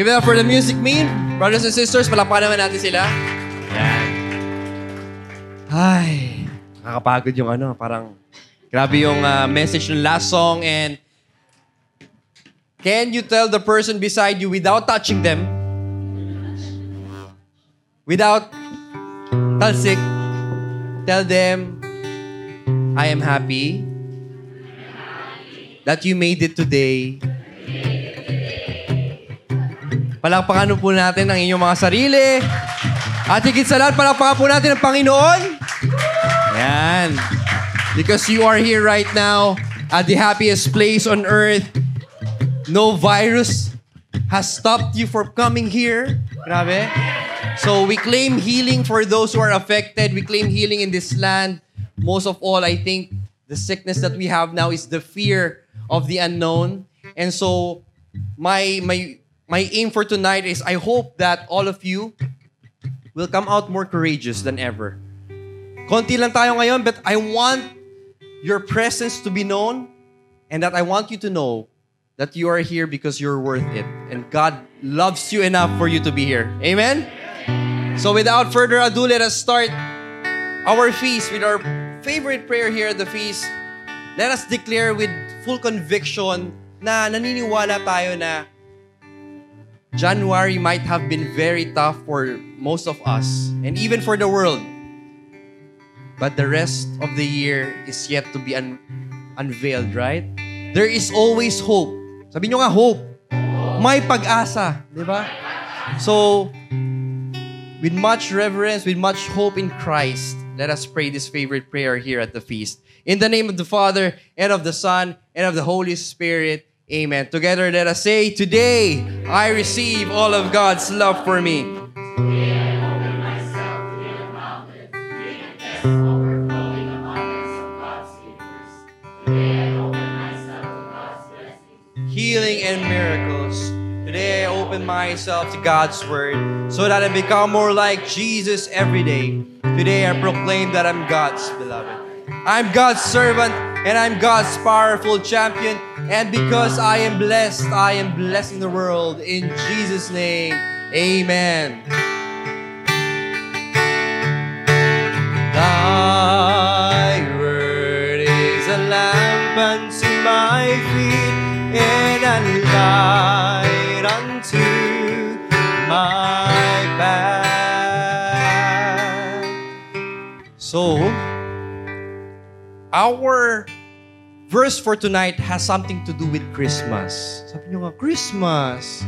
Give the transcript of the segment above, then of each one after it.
Give it up for the music mean. Brothers and sisters, palakpakan naman natin sila. Yan. Ay, nakakapagod yung ano, parang grabe yung uh, message ng last song and can you tell the person beside you without touching them, without talsik, tell them, I am happy that you made it today. Palakpakan po natin ang inyong mga sarili. At higit sa lahat, palakpakan po natin ang Panginoon. Yan. Because you are here right now at the happiest place on earth. No virus has stopped you from coming here. Grabe. So we claim healing for those who are affected. We claim healing in this land. Most of all, I think the sickness that we have now is the fear of the unknown. And so my my my aim for tonight is I hope that all of you will come out more courageous than ever. Konti lang tayo ngayon, but I want your presence to be known and that I want you to know that you are here because you're worth it. And God loves you enough for you to be here. Amen? So without further ado, let us start our feast with our favorite prayer here at the feast. Let us declare with full conviction na naniniwala tayo na January might have been very tough for most of us and even for the world. But the rest of the year is yet to be un- unveiled, right? There is always hope. Sabi nyo nga, hope. May pag-asa, di ba? So, with much reverence, with much hope in Christ, let us pray this favorite prayer here at the feast. In the name of the Father, and of the Son, and of the Holy Spirit, Amen. Together, let us say, Today I receive all of God's love for me. Healing and miracles. Today I open myself to God's blessings. Today I open myself to God's word so that I become more like Jesus every day. Today I proclaim that I'm God's beloved. I'm God's servant and I'm God's powerful champion. And because I am blessed, I am blessing the world. In Jesus' name, amen. Thy word is a lamp unto my feet and a light unto my path. So, our verse for tonight has something to do with Christmas. Sabi nyo nga, Christmas.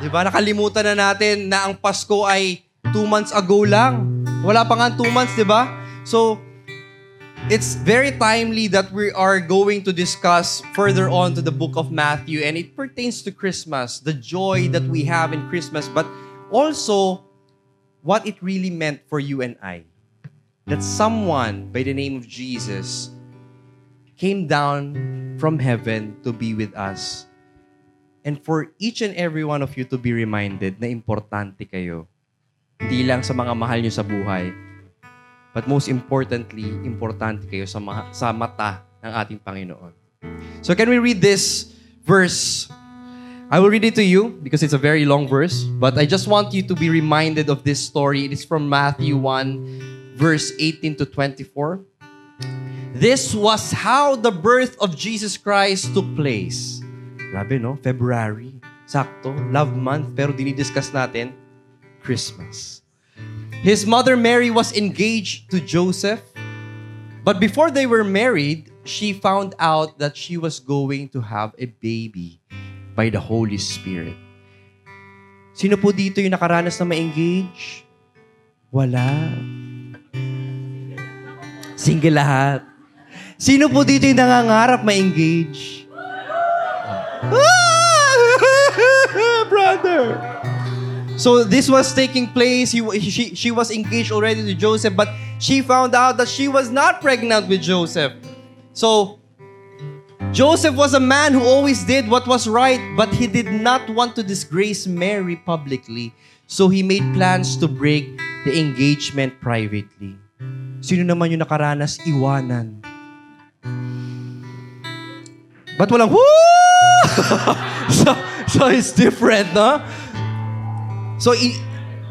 Di ba? Nakalimutan na natin na ang Pasko ay two months ago lang. Wala pa nga two months, di ba? So, it's very timely that we are going to discuss further on to the book of Matthew and it pertains to Christmas, the joy that we have in Christmas, but also what it really meant for you and I. That someone by the name of Jesus came down from heaven to be with us. And for each and every one of you to be reminded na importante kayo. Hindi lang sa mga mahal nyo sa buhay, but most importantly, importante kayo sa, ma- sa mata ng ating Panginoon. So can we read this verse? I will read it to you because it's a very long verse, but I just want you to be reminded of this story. It is from Matthew 1, verse 18 to 24. This was how the birth of Jesus Christ took place. Grabe, no? February. Sakto. Love month. Pero dinidiscuss natin, Christmas. His mother Mary was engaged to Joseph. But before they were married, she found out that she was going to have a baby by the Holy Spirit. Sino po dito yung nakaranas na ma-engage? Wala. Single lahat. Sino po dito yung nangangarap ma-engage? Brother! So this was taking place. He, she, she was engaged already to Joseph, but she found out that she was not pregnant with Joseph. So Joseph was a man who always did what was right, but he did not want to disgrace Mary publicly. So he made plans to break the engagement privately. Sino naman yung nakaranas iwanan? Ba't walang, woo! so, so it's different, no? So i-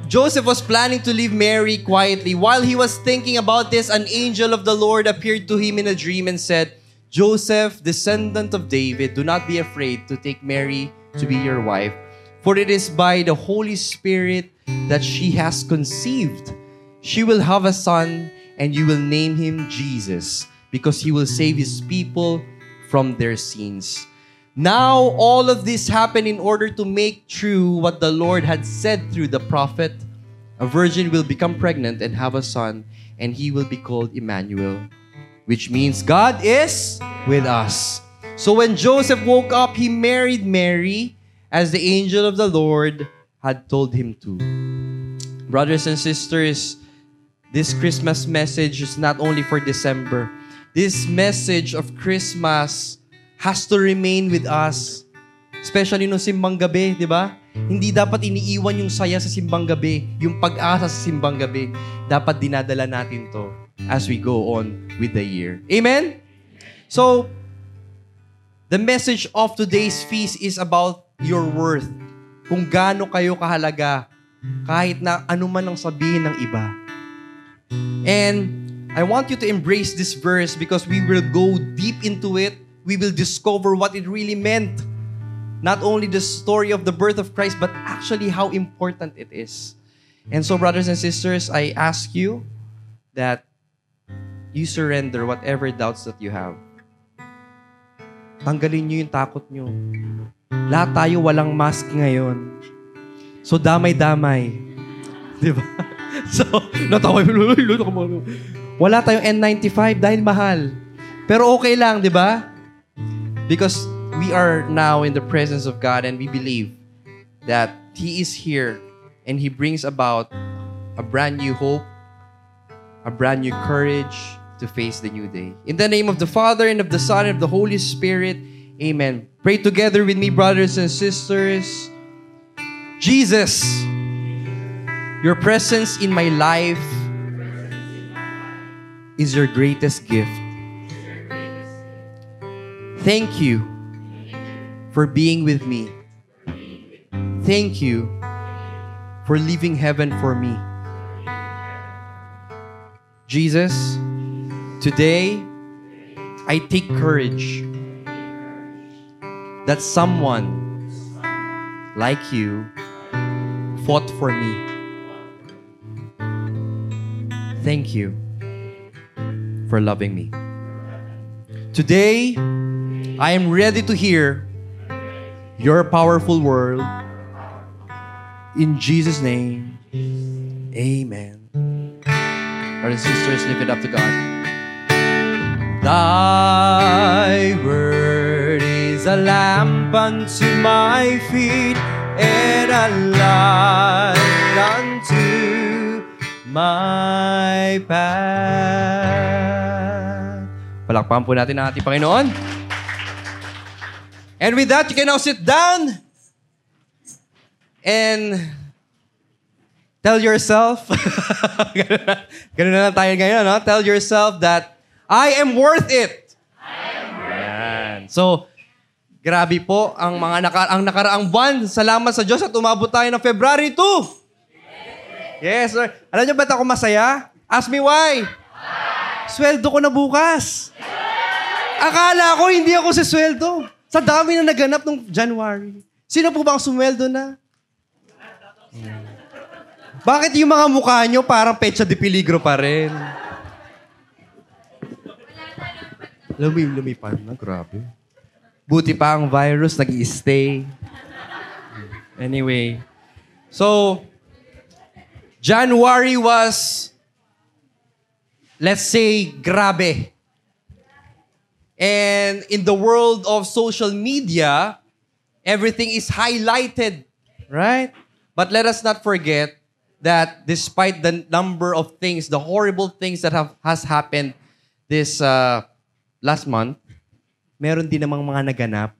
Joseph was planning to leave Mary quietly. While he was thinking about this, an angel of the Lord appeared to him in a dream and said, Joseph, descendant of David, do not be afraid to take Mary to be your wife, for it is by the Holy Spirit that she has conceived. She will have a son, and you will name him Jesus, because he will save his people from their sins. Now, all of this happened in order to make true what the Lord had said through the prophet. A virgin will become pregnant and have a son, and he will be called Emmanuel, which means God is with us. So when Joseph woke up, he married Mary as the angel of the Lord had told him to. Brothers and sisters, this Christmas message is not only for December. This message of Christmas has to remain with us. Especially nung simbang gabi, di ba? Hindi dapat iniiwan yung saya sa simbang gabi, yung pag-asa sa simbang gabi. Dapat dinadala natin to as we go on with the year. Amen? So, the message of today's feast is about your worth. Kung gaano kayo kahalaga kahit na ano man ang sabihin ng iba. And I want you to embrace this verse because we will go deep into it. We will discover what it really meant. Not only the story of the birth of Christ, but actually how important it is. And so, brothers and sisters, I ask you that you surrender whatever doubts that you have. Tanggalin nyo yung takot nyo. Lahat tayo walang mask ngayon. So, damay-damay. Di ba? So, natawa Wala tayong N95 dahil mahal. Pero okay lang, di ba? Because we are now in the presence of God and we believe that He is here and He brings about a brand new hope, a brand new courage to face the new day. In the name of the Father and of the Son and of the Holy Spirit, Amen. Pray together with me, brothers and sisters. Jesus, your presence in my life is your greatest gift. Thank you for being with me. Thank you for leaving heaven for me. Jesus, today I take courage that someone like you fought for me. Thank you for loving me. Today, I am ready to hear your powerful word. In Jesus' name, amen. Brothers and sisters, lift it up to God. Thy word is a lamp unto my feet and a light unto my path. Palakpakan po natin ang ating Panginoon. And with that, you can now sit down and tell yourself, ganun, na, ganun na lang tayo ngayon, no? Tell yourself that I am worth it. I am worth it. So, grabe po ang mga naka, ang nakaraang buwan. Salamat sa Diyos at umabot tayo ng February 2. Yes, sir. Alam niyo ba't ako masaya? Ask me why. Sweldo ko na bukas. Akala ko hindi ako sa sweldo. Sa dami na naganap nung January. Sino po ba ang sumweldo na? Bakit yung mga mukha nyo parang pecha de peligro pa rin? Lumi, lumipad na, grabe. Buti pa ang virus, nag stay Anyway. So, January was, let's say, grabe. And in the world of social media, everything is highlighted, right? But let us not forget that despite the number of things, the horrible things that have has happened this uh, last month, meron din namang mga naganap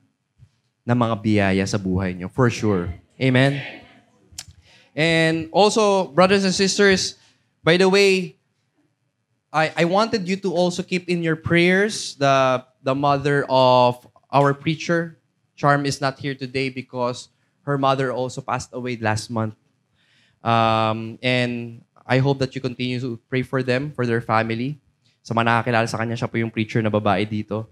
na mga biyaya sa buhay nyo, for sure. Amen? And also, brothers and sisters, by the way, I, I wanted you to also keep in your prayers the, the mother of our preacher, Charm is not here today because her mother also passed away last month. Um, and I hope that you continue to pray for them, for their family. Sa mga nakakilala sa kanya, siya po yung preacher na babae dito.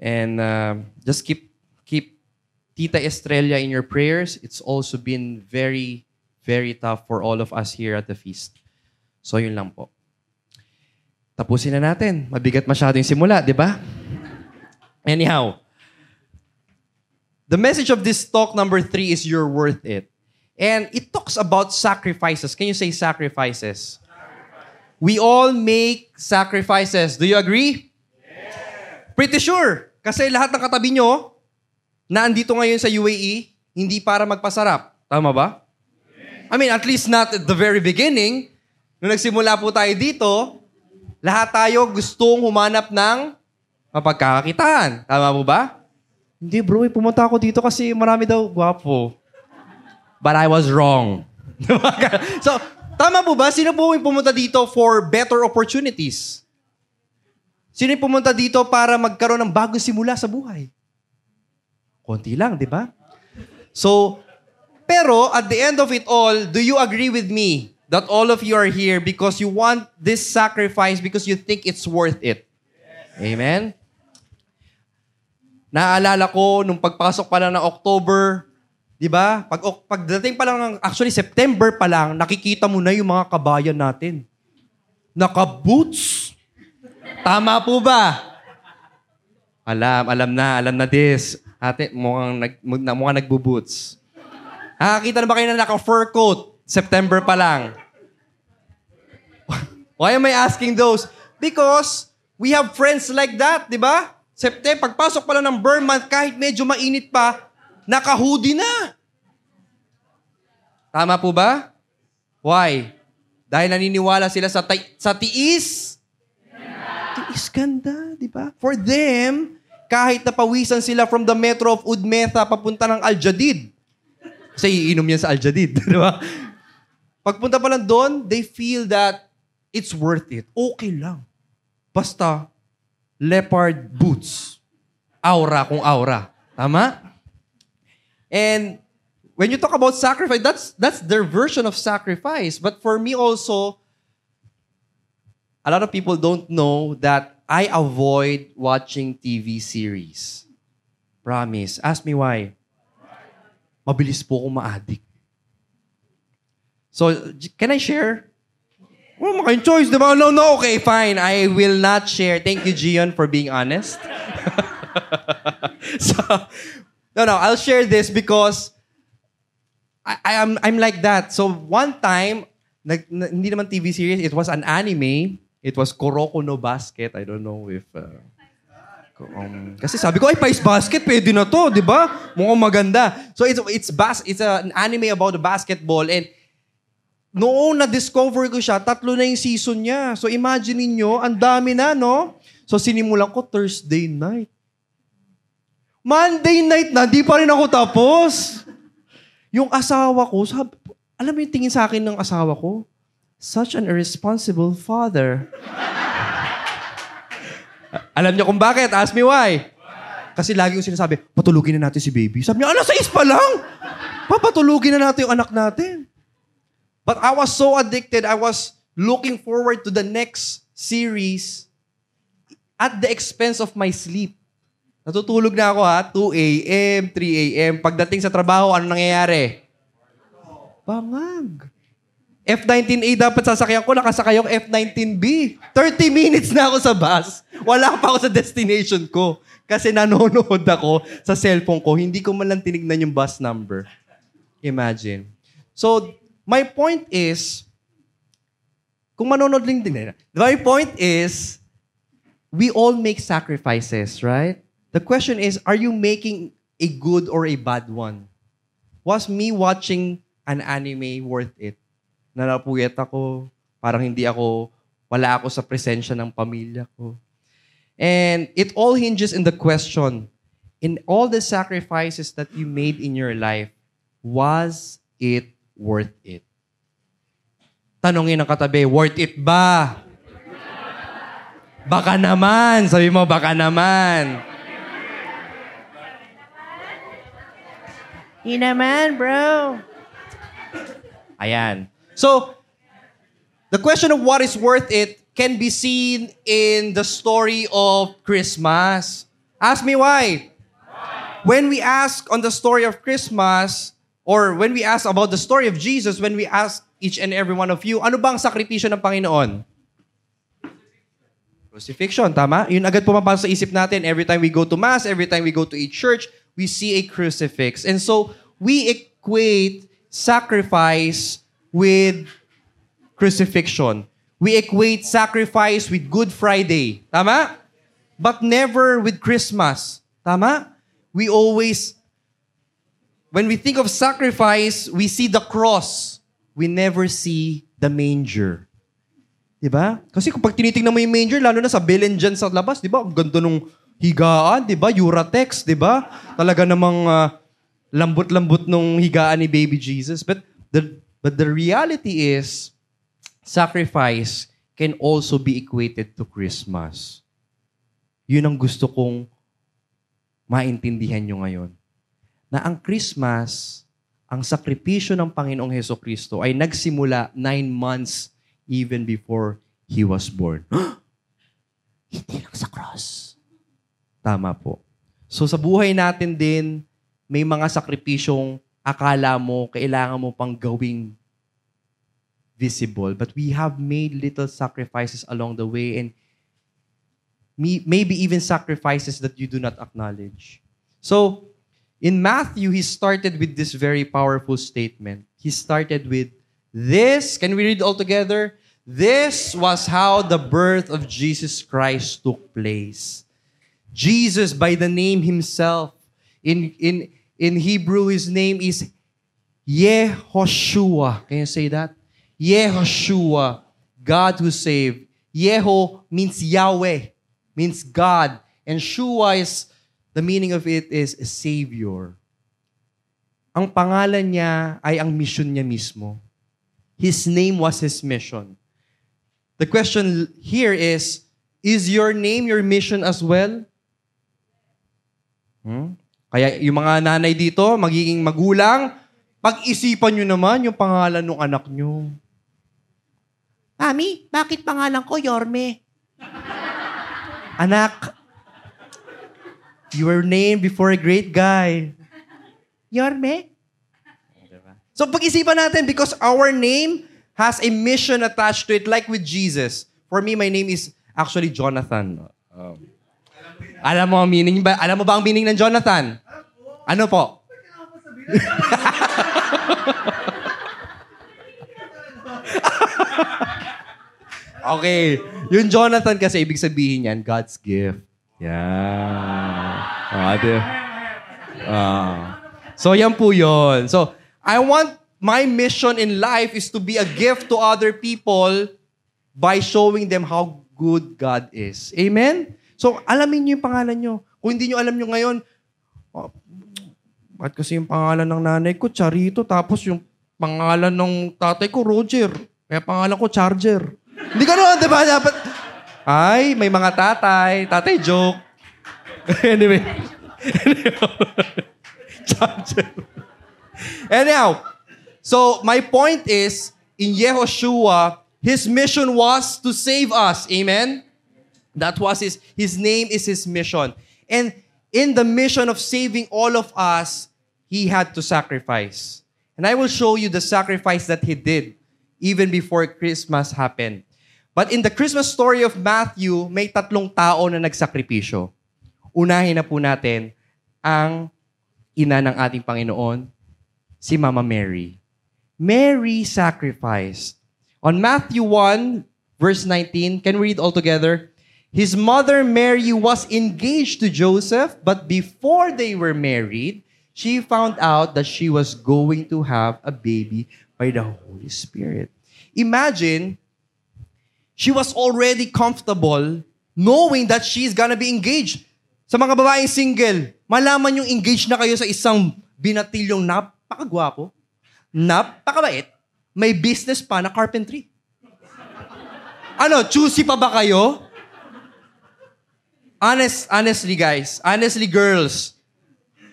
And uh, just keep keep Tita Estrella in your prayers. It's also been very, very tough for all of us here at the feast. So yun lang po. Tapusin na natin. Mabigat masyado yung simula, di ba? Anyhow, the message of this talk number three is you're worth it. And it talks about sacrifices. Can you say sacrifices? We all make sacrifices. Do you agree? Pretty sure. Kasi lahat ng katabi nyo na andito ngayon sa UAE, hindi para magpasarap. Tama ba? I mean, at least not at the very beginning. Nung nagsimula po tayo dito, lahat tayo gustong humanap ng mapagkakakitaan. Tama po ba? Hindi bro, eh, pumunta ako dito kasi marami daw gwapo. But I was wrong. so, tama po ba? Sino po yung pumunta dito for better opportunities? Sino yung pumunta dito para magkaroon ng bagong simula sa buhay? Konti lang, di ba? So, pero at the end of it all, do you agree with me that all of you are here because you want this sacrifice because you think it's worth it. Yes. Amen? Naalala ko nung pagpasok pa lang ng October, di ba? Pag, pagdating pa lang ng, actually September pa lang, nakikita mo na yung mga kabayan natin. Naka-boots. Tama po ba? Alam, alam na, alam na this. Ate, mukhang, nag, mukhang nagbo-boots. Nakakita na ba kayo na naka-fur coat? September pa lang. Why am I asking those? Because we have friends like that, di ba? September, pagpasok pa lang ng burn month, kahit medyo mainit pa, naka-hoodie na. Tama po ba? Why? Dahil naniniwala sila sa, ta- sa tiis. Tiis ganda, di ba? For them, kahit napawisan sila from the metro of Udmetha papunta ng Al-Jadid. Kasi iinom yan sa Al-Jadid, di ba? Pagpunta pa lang doon, they feel that it's worth it. Okay lang. Basta, leopard boots. Aura kung aura. Tama? And when you talk about sacrifice, that's that's their version of sacrifice. But for me also, a lot of people don't know that I avoid watching TV series. Promise. Ask me why. Mabilis po akong ma-addict. So, can I share? Well, makain choice, di ba? No, no, okay, fine. I will not share. Thank you, Gian, for being honest. so, no, no, I'll share this because I, I am I'm like that. So one time, nag, na, hindi naman TV series, it was an anime. It was Kuroko no Basket. I don't know if... Uh, um, kasi sabi ko, ay, Pice Basket, pwede na to, di ba? Mukhang maganda. So it's it's bas it's an anime about the basketball and noong na-discover ko siya, tatlo na yung season niya. So imagine niyo, ang dami na, no? So sinimulan ko Thursday night. Monday night na, di pa rin ako tapos. Yung asawa ko, sabi, alam mo yung tingin sa akin ng asawa ko? Such an irresponsible father. Alam niyo kung bakit? Ask me why. Kasi lagi yung sinasabi, patulugin na natin si baby. Sabi niya, alas, sais pa lang. Papatulugin na natin yung anak natin. But I was so addicted, I was looking forward to the next series at the expense of my sleep. Natutulog na ako ha, 2 a.m., 3 a.m. Pagdating sa trabaho, ano nangyayari? Bangag. F-19A dapat sasakyan ko, nakasakay ako F-19B. 30 minutes na ako sa bus. Wala pa ako sa destination ko. Kasi nanonood ako sa cellphone ko. Hindi ko man lang tinignan yung bus number. Imagine. So, My point is, kung manonood lang din, my point is, we all make sacrifices, right? The question is, are you making a good or a bad one? Was me watching an anime worth it? Nalapuyat ako, parang hindi ako, wala ako sa presensya ng pamilya ko. And it all hinges in the question, in all the sacrifices that you made in your life, was it worth it? Tanungin ng katabi, worth it ba? Baka naman. Sabi mo, baka naman. Hindi naman, bro. Ayan. So, the question of what is worth it can be seen in the story of Christmas. Ask me why. When we ask on the story of Christmas, or when we ask about the story of Jesus, when we ask each and every one of you, ano bang sakripisyo ng Panginoon? Crucifixion, tama? Yun agad pumapasok sa isip natin every time we go to Mass, every time we go to a church, we see a crucifix. And so, we equate sacrifice with crucifixion. We equate sacrifice with Good Friday. Tama? But never with Christmas. Tama? We always, when we think of sacrifice, we see the cross. We never see the manger. Diba? Kasi kung pag tinitingnan mo yung manger, lalo na sa Belen dyan sa labas, diba? Ang ganda nung higaan, diba? Uratex, diba? Talaga namang uh, lambot-lambot nung higaan ni baby Jesus. But the, but the reality is, sacrifice can also be equated to Christmas. Yun ang gusto kong maintindihan nyo ngayon. Na ang Christmas, ang sakripisyo ng Panginoong Heso Kristo ay nagsimula nine months even before He was born. Hindi lang sa cross. Tama po. So sa buhay natin din, may mga sakripisyong akala mo, kailangan mo pang gawing visible. But we have made little sacrifices along the way and maybe even sacrifices that you do not acknowledge. So, in Matthew, he started with this very powerful statement. He started with this. Can we read all together? This was how the birth of Jesus Christ took place. Jesus, by the name himself, in, in, in Hebrew, his name is Yehoshua. Can you say that? Yehoshua, God who saved. Yeho means Yahweh, means God. And Shua is, the meaning of it is a Savior. Ang pangalan niya ay ang mission niya mismo. His name was his mission. The question here is, is your name your mission as well? Hmm? Kaya yung mga nanay dito, magiging magulang, pag-isipan nyo naman yung pangalan ng anak nyo. Mami, bakit pangalan ko Yorme? Anak, you were named before a great guy. Yorme? So pag-isipan natin because our name has a mission attached to it like with Jesus. For me, my name is actually Jonathan. Um, alam mo ang meaning ba? Alam mo ba ang meaning ng Jonathan? Ano po? okay. Yung Jonathan kasi, ibig sabihin yan, God's gift. Yeah. Ah, di. Ah. So, yan po yun. So, I want my mission in life is to be a gift to other people by showing them how good God is. Amen? So, alamin niyo yung pangalan niyo. Kung hindi niyo alam niyo ngayon, bakit kasi yung pangalan ng nanay ko, Charito, tapos yung pangalan ng tatay ko, Roger. Kaya pangalan ko, Charger. Hindi ganoon, di ba? Dapat, ay, may mga tatay. Tatay joke. anyway. Charger. Anyhow, so my point is, in Yehoshua, his mission was to save us. Amen? That was his, his name is his mission. And in the mission of saving all of us, he had to sacrifice. And I will show you the sacrifice that he did even before Christmas happened. But in the Christmas story of Matthew, may tatlong tao na nagsakripisyo. Unahin na po natin ang ina ng ating Panginoon, si Mama Mary. Mary sacrificed. On Matthew 1, verse 19, can we read all together? His mother Mary was engaged to Joseph, but before they were married, she found out that she was going to have a baby by the Holy Spirit. Imagine, she was already comfortable knowing that she's gonna be engaged. Sa mga babaeng single, malaman yung engaged na kayo sa isang binatilyong napakagwapo, napakabait, may business pa na carpentry. Ano, choosy pa ba kayo? Honest, honestly guys, honestly girls,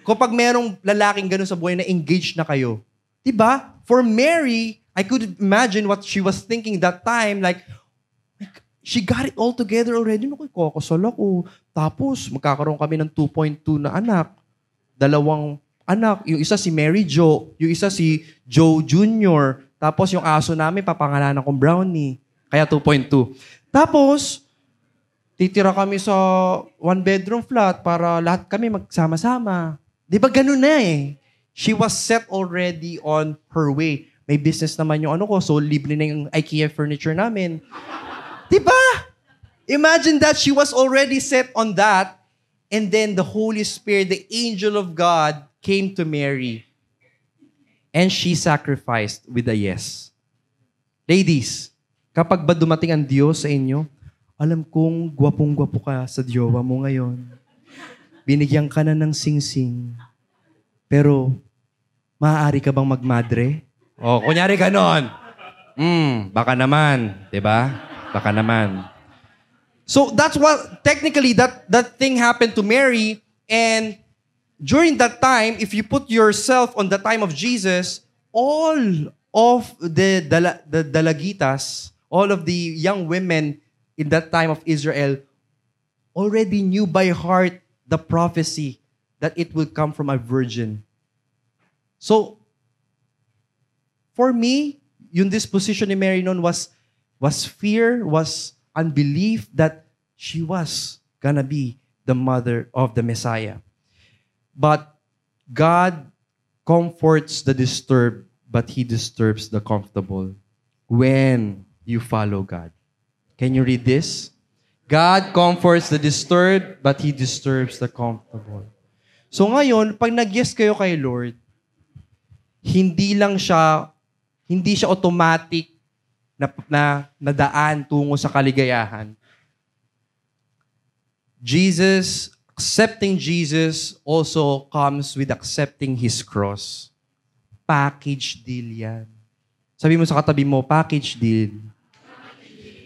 kapag merong lalaking ganun sa buhay na engaged na kayo. Diba? For Mary, I could imagine what she was thinking that time. Like, she got it all together already. Naku, kokosol ako. Tapos, magkakaroon kami ng 2.2 na anak. Dalawang anak. Yung isa si Mary Jo. Yung isa si Joe Jr. Tapos yung aso namin, papangalanan kong Brownie. Kaya 2.2. Tapos, titira kami sa one bedroom flat para lahat kami magsama-sama. Di ba ganun na eh? She was set already on her way. May business naman yung ano ko, so libre na yung IKEA furniture namin. Di ba? Imagine that she was already set on that and then the Holy Spirit, the angel of God, came to Mary and she sacrificed with a yes. Ladies, kapag ba dumating ang Diyos sa inyo, alam kong gwapong-gwapo ka sa diyowa mo ngayon. Binigyan ka na ng singsing. Pero, maaari ka bang magmadre? O, oh, kunyari ganon. Hmm, baka naman. 'di ba? Baka naman. So, that's what, technically, that, that thing happened to Mary. And during that time, if you put yourself on the time of Jesus, all of the, dala, the dalagitas, all of the young women in that time of Israel already knew by heart the prophecy that it will come from a virgin. So, for me, yung disposition ni Mary noon was, was fear, was unbelief that she was gonna be the mother of the Messiah. But God comforts the disturbed, but He disturbs the comfortable when you follow God. Can you read this? God comforts the disturbed, but He disturbs the comfortable. So ngayon, pag nag-yes kayo kay Lord, hindi lang siya, hindi siya automatic na, na nadaan tungo sa kaligayahan. Jesus, accepting Jesus also comes with accepting His cross. Package deal yan. Sabi mo sa katabi mo, package deal.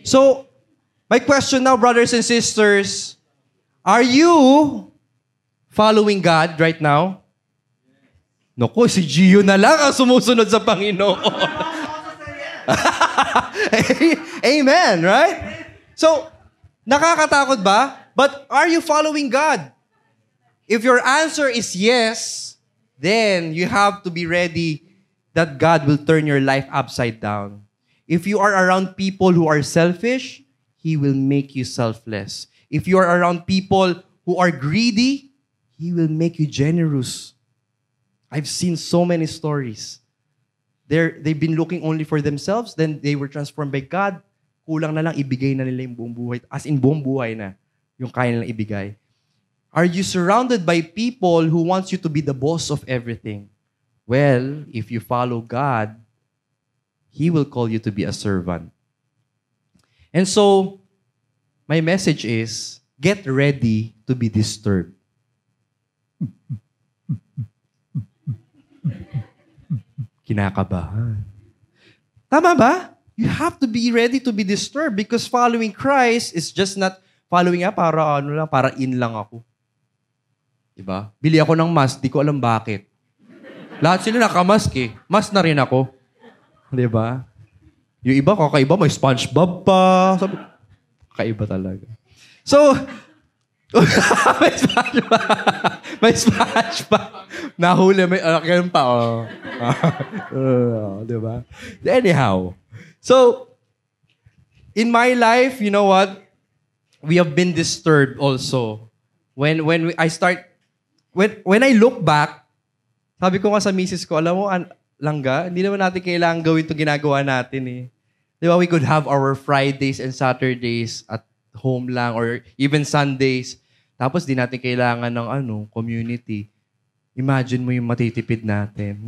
So, my question now, brothers and sisters, are you following God right now? Naku, si Gio na lang ang sumusunod sa Panginoon. Amen, right? So, nakakatakot ba? But are you following God? If your answer is yes, then you have to be ready that God will turn your life upside down. If you are around people who are selfish, He will make you selfless. If you are around people who are greedy, He will make you generous. I've seen so many stories. They're, they've been looking only for themselves, then they were transformed by God. Kulang na lang ibigay na nila yung buong buhay. As in, buong buhay na yung kaya nilang ibigay. Are you surrounded by people who wants you to be the boss of everything? Well, if you follow God, He will call you to be a servant. And so, my message is, get ready to be disturbed. Kinakabahan. Tama ba? You have to be ready to be disturbed because following Christ is just not following nga para ano lang, para in lang ako. Diba? Bili ako ng mask, di ko alam bakit. Lahat sila nakamask eh. Mask na rin ako. Diba? Yung iba, kakaiba, may SpongeBob pa. Sabi, kakaiba talaga. So, may SpongeBob. may SpongeBob. Nahuli, may, uh, ganun pa, oh. uh, diba? Anyhow. So, in my life, you know what? We have been disturbed also. When when we, I start, when when I look back, sabi ko nga sa misis ko, alam mo, an, langga, hindi naman natin kailangan gawin itong ginagawa natin eh. Di ba, we could have our Fridays and Saturdays at home lang or even Sundays. Tapos di natin kailangan ng ano, community. Imagine mo yung matitipid natin.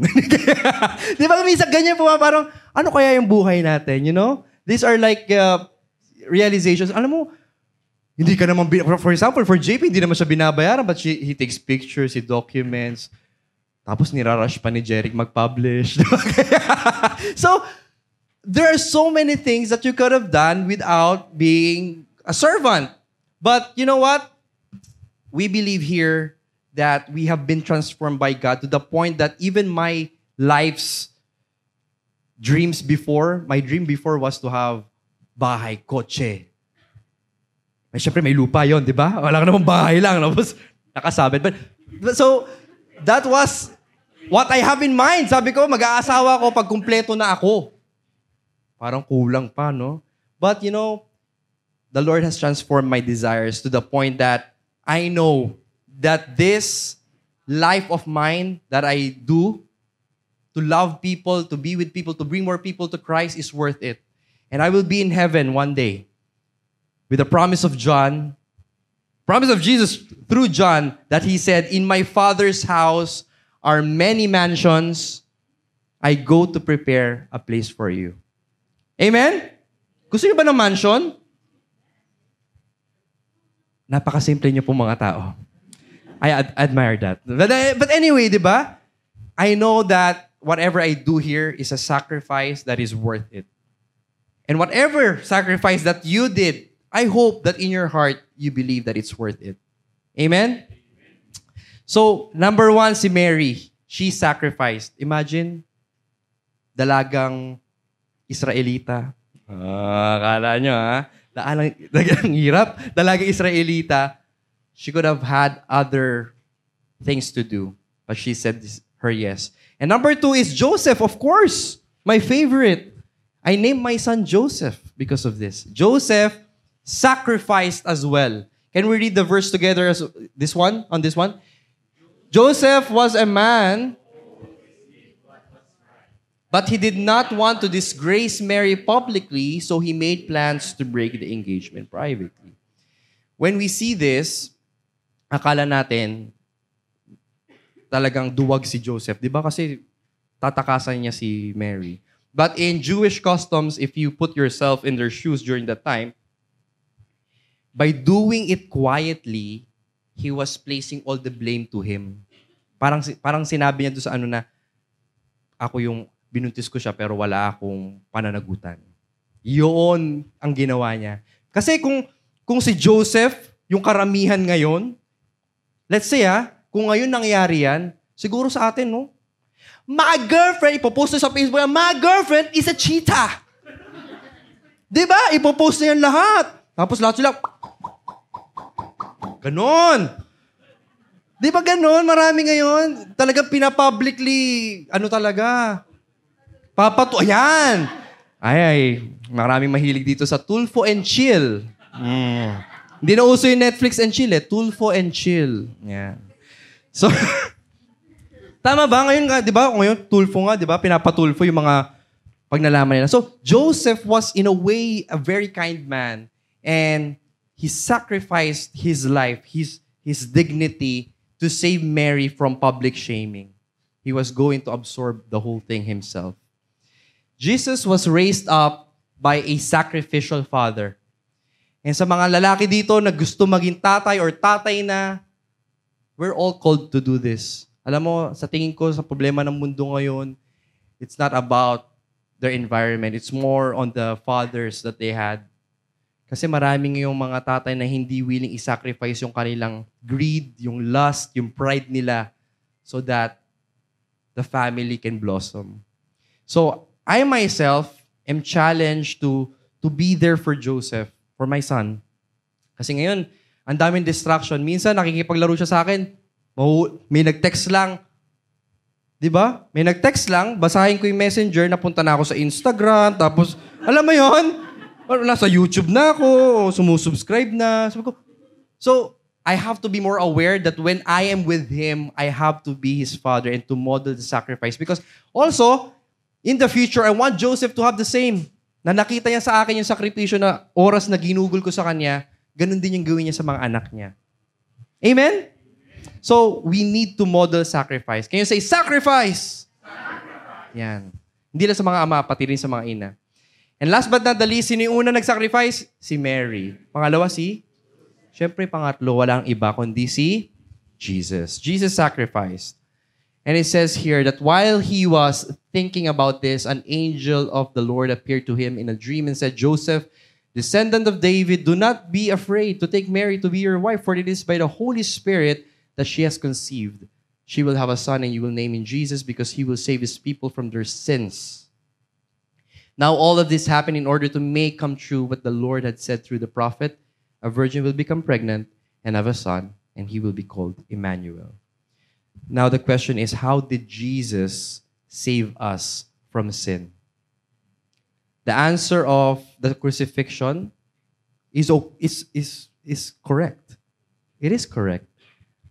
di ba, minsan ganyan po, parang, ano kaya yung buhay natin, you know? These are like uh, realizations. Alam mo, hindi ka naman, for example, for JP, hindi naman siya binabayaran, but she, he takes pictures, he documents. Tapos nirarush pa ni Jeric mag-publish. so, there are so many things that you could have done without being a servant. But you know what? We believe here that we have been transformed by God to the point that even my life's dreams before, my dream before was to have bahay, kotse. May syempre may lupa yon, di ba? Wala ka namang bahay lang. Tapos nakasabit. But, but so, that was what I have in mind. Sabi ko, mag-aasawa ko pag kumpleto na ako. Parang kulang pa, no? But you know, the Lord has transformed my desires to the point that I know that this life of mine that I do to love people, to be with people, to bring more people to Christ is worth it. And I will be in heaven one day with the promise of John, promise of Jesus through John that he said, In my Father's house are many mansions. I go to prepare a place for you. Amen? Gusto niyo ba ng mansion? Napakasimple niyo po mga tao. I ad- admire that. But, uh, but anyway, di ba? I know that whatever I do here is a sacrifice that is worth it. And whatever sacrifice that you did, I hope that in your heart, you believe that it's worth it. Amen? So, number one, si Mary. She sacrificed. Imagine, dalagang Israelita. Ah, akala nyo ha? Daalang, dagang hirap. Dalagang Israelita. She could have had other things to do. But she said this, her yes. And number two is Joseph, of course. My favorite. I named my son Joseph because of this. Joseph sacrificed as well. Can we read the verse together as this one on this one? Joseph was a man but he did not want to disgrace Mary publicly, so he made plans to break the engagement privately. When we see this, akala natin talagang duwag si Joseph, 'di ba? Kasi tatakasan niya si Mary. But in Jewish customs, if you put yourself in their shoes during that time, by doing it quietly, he was placing all the blame to him. Parang parang sinabi niya doon sa ano na ako yung binuntis ko siya pero wala akong pananagutan. Yun ang ginawa niya. Kasi kung kung si Joseph, yung karamihan ngayon, let's say ah, kung ngayon nangyari yan, siguro sa atin, no? My girlfriend, ipopost na sa Facebook, my girlfriend is a cheetah. Di ba? Ipopost na yan lahat. Tapos lahat sila, ganon. Di ba ganon? Marami ngayon. Talagang pinapublicly, ano talaga, papato, ayan. Ay, ay, maraming mahilig dito sa Tulfo and Chill. Mm. Hindi na uso yung Netflix and Chill eh. Tulfo and Chill. Yan. So, tama ba? Ngayon nga, di ba? Ngayon, Tulfo nga, di ba? Pinapatulfo yung mga pag nalaman nila. So, Joseph was in a way a very kind man. And he sacrificed his life, his, his dignity to save Mary from public shaming. He was going to absorb the whole thing himself. Jesus was raised up by a sacrificial father. And sa mga lalaki dito na gusto maging tatay or tatay na, we're all called to do this. Alam mo, sa tingin ko, sa problema ng mundo ngayon, it's not about their environment. It's more on the fathers that they had. Kasi maraming yung mga tatay na hindi willing i-sacrifice yung kanilang greed, yung lust, yung pride nila so that the family can blossom. So, I myself am challenged to to be there for Joseph, for my son. Kasi ngayon, ang daming distraction. Minsan, nakikipaglaro siya sa akin, may nag-text lang. Di ba? May nag-text lang, basahin ko yung messenger, napunta na ako sa Instagram, tapos, alam mo yon nasa YouTube na ako, sumusubscribe na. Sabi ko, so, I have to be more aware that when I am with Him, I have to be His Father and to model the sacrifice. Because also, in the future, I want Joseph to have the same. Na nakita niya sa akin yung sakripisyo na oras na ginugol ko sa kanya, ganun din yung gawin niya sa mga anak niya. Amen? So, we need to model sacrifice. Can you say, sacrifice? sacrifice. Yan. Hindi lang sa mga ama, pati rin sa mga ina. And last but not the least, sino yung una nag-sacrifice? Si Mary. Pangalawa, si? Siyempre, pangatlo, walang iba kundi si Jesus. Jesus sacrificed. And it says here that while he was thinking about this, an angel of the Lord appeared to him in a dream and said, Joseph, descendant of David, do not be afraid to take Mary to be your wife, for it is by the Holy Spirit that she has conceived. She will have a son, and you will name him Jesus because he will save his people from their sins. Now, all of this happened in order to make come true what the Lord had said through the prophet a virgin will become pregnant and have a son, and he will be called Emmanuel. Now, the question is how did Jesus save us from sin? The answer of the crucifixion is, is, is, is correct. It is correct.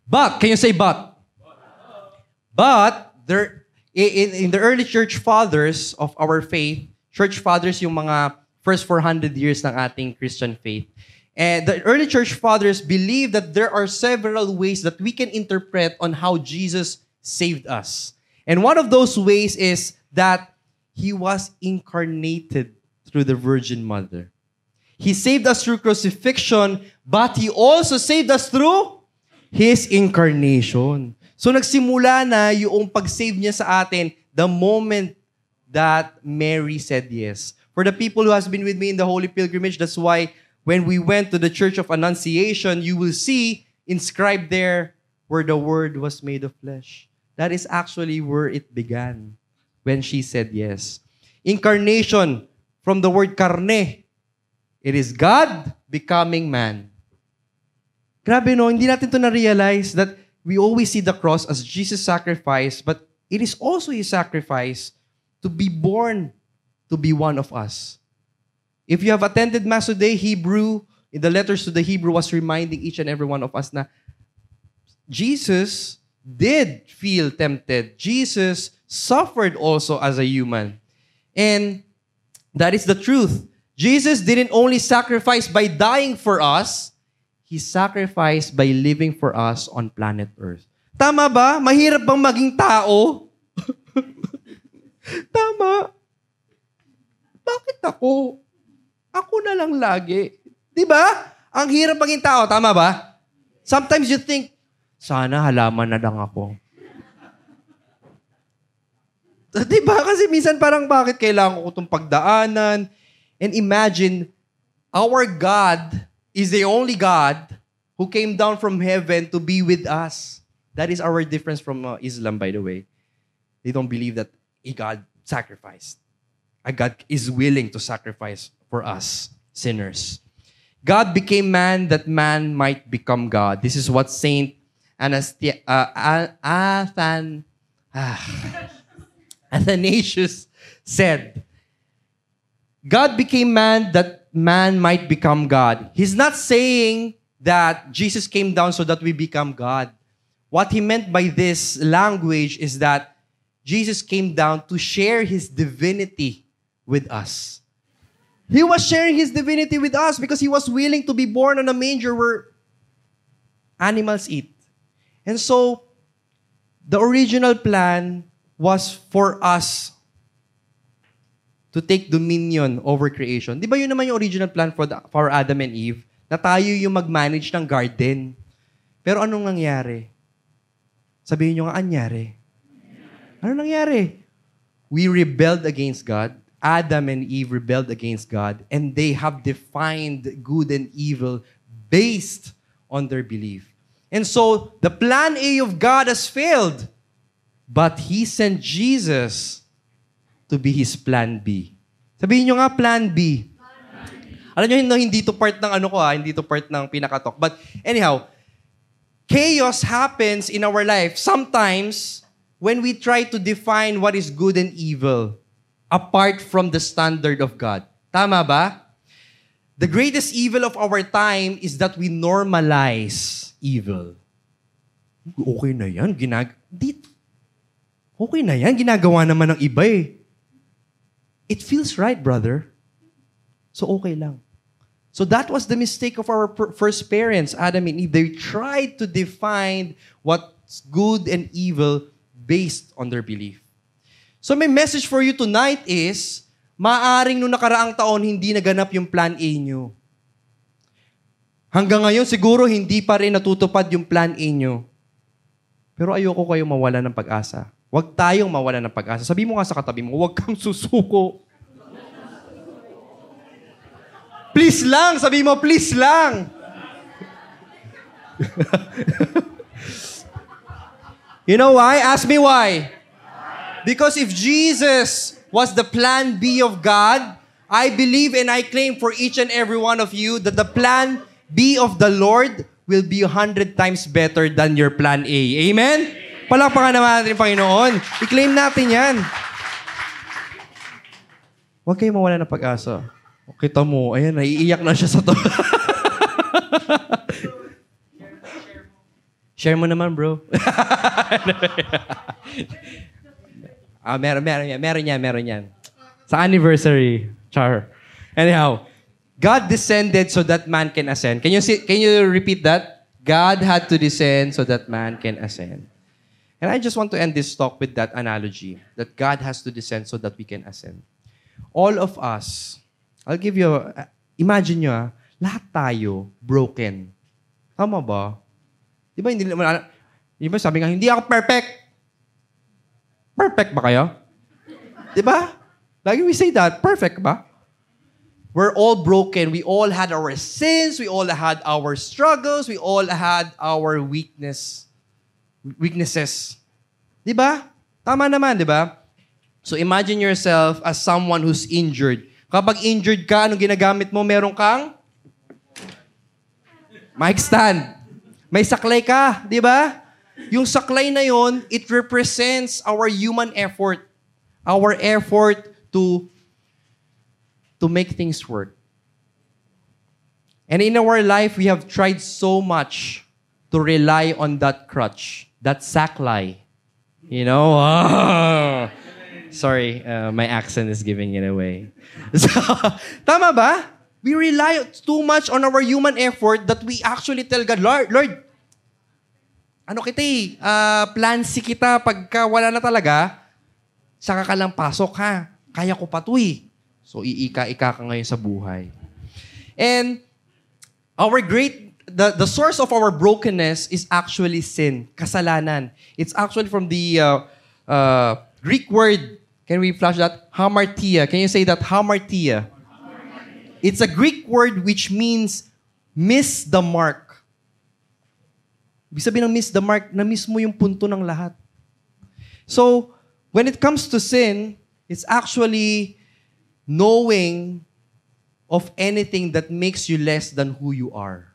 But, can you say but? But, there, in, in the early church fathers of our faith, church fathers yung mga first 400 years ng ating Christian faith, and the early church fathers believe that there are several ways that we can interpret on how Jesus saved us. And one of those ways is that he was incarnated through the Virgin Mother. He saved us through crucifixion, but he also saved us through his incarnation. So nagsimula na yung pag-save niya sa atin the moment that Mary said yes. For the people who has been with me in the Holy Pilgrimage, that's why when we went to the Church of Annunciation, you will see inscribed there where the Word was made of flesh. That is actually where it began when she said yes. Incarnation from the word carne. It is God becoming man. Grabe no, hindi natin to na-realize that we always see the cross as Jesus' sacrifice, but it is also His sacrifice to be born to be one of us. If you have attended Mass today, Hebrew, in the letters to the Hebrew was reminding each and every one of us na Jesus did feel tempted. Jesus suffered also as a human. And that is the truth. Jesus didn't only sacrifice by dying for us, He sacrificed by living for us on planet Earth. Tama ba? Mahirap bang maging tao? Tama. Bakit ako? Ako na lang lagi. Di ba? Ang hirap maging tao. Tama ba? Sometimes you think, sana halaman na lang ako. Di ba? Kasi minsan parang bakit kailangan ko itong pagdaanan? And imagine, our God is the only God who came down from heaven to be with us. That is our difference from uh, Islam, by the way. They don't believe that God sacrificed. God is willing to sacrifice for us, sinners. God became man that man might become God. This is what Saint Anastia, uh, Athan, ah, Athanasius said. God became man that man might become God. He's not saying that Jesus came down so that we become God. What he meant by this language is that Jesus came down to share his divinity with us. He was sharing his divinity with us because he was willing to be born on a manger where animals eat. And so, the original plan was for us to take dominion over creation. Di ba yun naman yung original plan for, the, for Adam and Eve? Na tayo yung mag-manage ng garden. Pero anong nangyari? Sabihin nyo nga, anyari? Ano nangyari? We rebelled against God. Adam and Eve rebelled against God. And they have defined good and evil based on their belief. And so, the plan A of God has failed. But He sent Jesus to be His plan B. Sabihin nyo nga, plan B. Alam nyo, hindi to part ng ano ko ha, hindi to part ng pinakatok. But anyhow, chaos happens in our life sometimes when we try to define what is good and evil apart from the standard of God. Tama ba? The greatest evil of our time is that we normalize evil. Okay na yan. Ginag Di, okay na yan. Ginagawa naman ng iba eh. It feels right, brother. So okay lang. So that was the mistake of our per- first parents, Adam and Eve. They tried to define what's good and evil based on their belief. So my message for you tonight is, maaring nung nakaraang taon hindi naganap yung plan A nyo. Hanggang ngayon siguro hindi pa rin natutupad yung plan A nyo. Pero ayoko kayo mawala ng pag-asa. Huwag tayong mawala ng pag-asa. Sabi mo nga sa katabi mo, huwag kang susuko. Please lang! Sabi mo, please lang! You know why? Ask me why. Because if Jesus was the plan B of God, I believe and I claim for each and every one of you that the plan B of the Lord will be a hundred times better than your plan A. Amen? Palakpakan naman natin, Panginoon. I-claim natin yan. Huwag kayo mawala ng pag-asa. Kita mo, ayan, naiiyak na siya sa to. Share mo naman, bro. ah, meron, meron yan. Meron yan, meron yan. Sa anniversary. Char. Anyhow, God descended so that man can ascend. Can you see, can you repeat that? God had to descend so that man can ascend. And I just want to end this talk with that analogy that God has to descend so that we can ascend. All of us, I'll give you, a, imagine nyo ah, lahat tayo broken. Tama ba? Di ba hindi naman, di ba sabi nga, hindi ako perfect. Perfect ba kayo? Di ba? Lagi we say that, perfect ba? We're all broken. We all had our sins. We all had our struggles. We all had our weakness, weaknesses. Di ba? Tama naman, di ba? So imagine yourself as someone who's injured. Kapag injured ka, anong ginagamit mo? Meron kang mic stand. May saklay ka, di ba? Yung saklay na yon, it represents our human effort. Our effort to to make things work. And in our life, we have tried so much to rely on that crutch, that saklay. You know? Ah. Sorry, uh, my accent is giving it away. So, tama ba? We rely too much on our human effort that we actually tell God, Lord, Lord, ano kita eh, uh, plan si kita pagka wala na talaga, saka ka lang pasok ha. Kaya ko pa to eh. So, iika-ika ka ngayon sa buhay. And our great, the, the source of our brokenness is actually sin, kasalanan. It's actually from the uh, uh, Greek word, can we flash that? Hamartia. Can you say that? Hamartia. It's a Greek word which means miss the mark. Ibig sabihin ng miss the mark, na-miss mo yung punto ng lahat. So, when it comes to sin, it's actually knowing of anything that makes you less than who you are.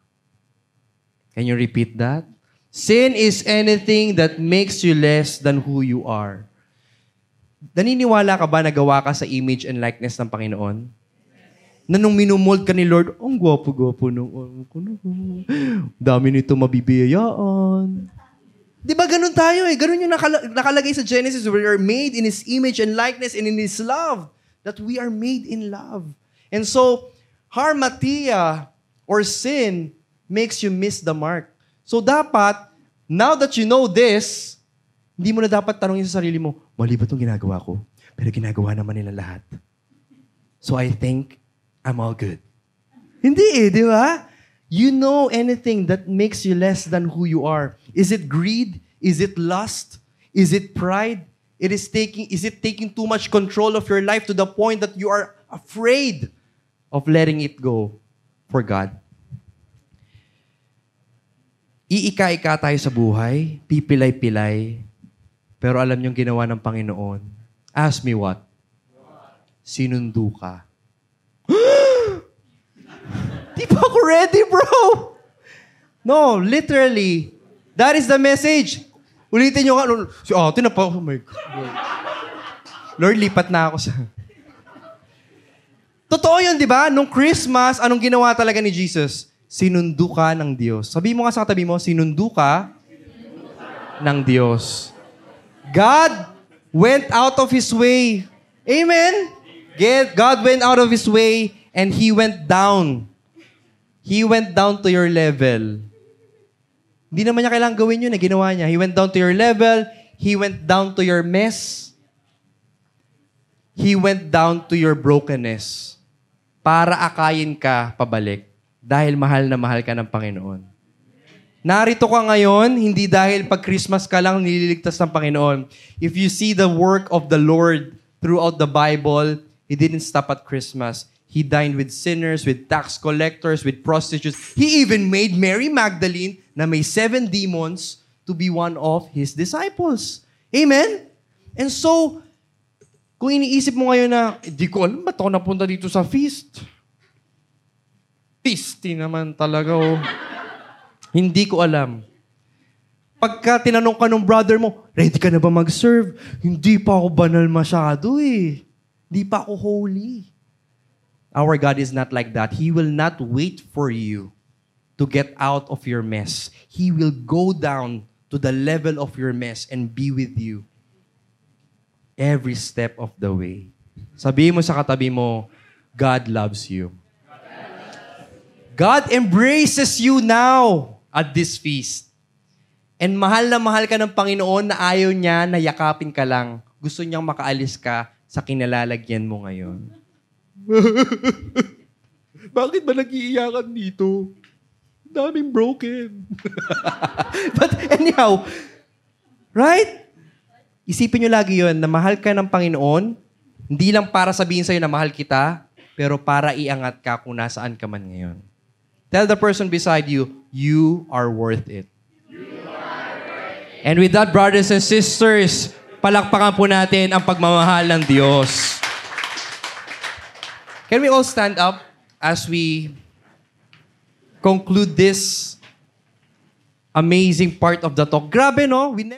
Can you repeat that? Sin is anything that makes you less than who you are. Naniniwala ka ba na gawa ka sa image and likeness ng Panginoon? Na nung minumold ka ni Lord, ang gwapo-gwapo nung ano ko. Dami nito mabibiyayaan. Di ba ganun tayo eh? Ganun yung nakala- nakalagay sa Genesis. We are made in His image and likeness and in His love that we are made in love. And so, harmatia or sin makes you miss the mark. So dapat, now that you know this, hindi mo na dapat tanongin sa sarili mo, mali ba itong ginagawa ko? Pero ginagawa naman nila lahat. So I think I'm all good. Hindi eh, di ba? You know anything that makes you less than who you are. Is it greed? Is it lust? Is it pride? It is taking, is it taking too much control of your life to the point that you are afraid of letting it go for God? Iika-ika tayo sa buhay, pipilay-pilay, pero alam niyong ginawa ng Panginoon. Ask me what? Sinundo ka. Di pa ako ready, bro! No, literally, that is the message. Ulitin nyo nga. Si ate na pa. Oh my God. Lord, lipat na ako sa... Totoo yun, di ba? Nung Christmas, anong ginawa talaga ni Jesus? Sinundo ka ng Diyos. Sabi mo nga sa katabi mo, sinundo ka ng Diyos. God went out of His way. Amen? God went out of His way and He went down. He went down to your level. Hindi naman niya kailangang gawin yun, eh. ginawa niya. He went down to your level. He went down to your mess. He went down to your brokenness para akayin ka pabalik dahil mahal na mahal ka ng Panginoon. Narito ka ngayon, hindi dahil pag Christmas ka lang nililigtas ng Panginoon. If you see the work of the Lord throughout the Bible, He didn't stop at Christmas. He dined with sinners, with tax collectors, with prostitutes. He even made Mary Magdalene, na may seven demons, to be one of His disciples. Amen? And so, kung iniisip mo ngayon na, hindi ko alam ba't ako napunta dito sa feast. Feasty naman talaga, oh. hindi ko alam. Pagka tinanong ka ng brother mo, ready ka na ba mag-serve? Hindi pa ako banal masyado eh. Hindi pa ako holy. Our God is not like that. He will not wait for you to get out of your mess. He will go down to the level of your mess and be with you every step of the way. Sabihin mo sa katabi mo, God loves you. God embraces you now at this feast. And mahal na mahal ka ng Panginoon na ayaw niya na yakapin ka lang. Gusto niyang makaalis ka sa kinalalagyan mo ngayon. Bakit ba nag-iiyakan dito? Daming broken. But anyhow, right? Isipin nyo lagi yon na mahal ka ng Panginoon, hindi lang para sabihin sa'yo na mahal kita, pero para iangat ka kung nasaan ka man ngayon. Tell the person beside you, you are worth it. And with that, brothers and sisters, palakpakan po natin ang pagmamahal ng Diyos. Can we all stand up as we conclude this amazing part of the talk? Grabe, no? We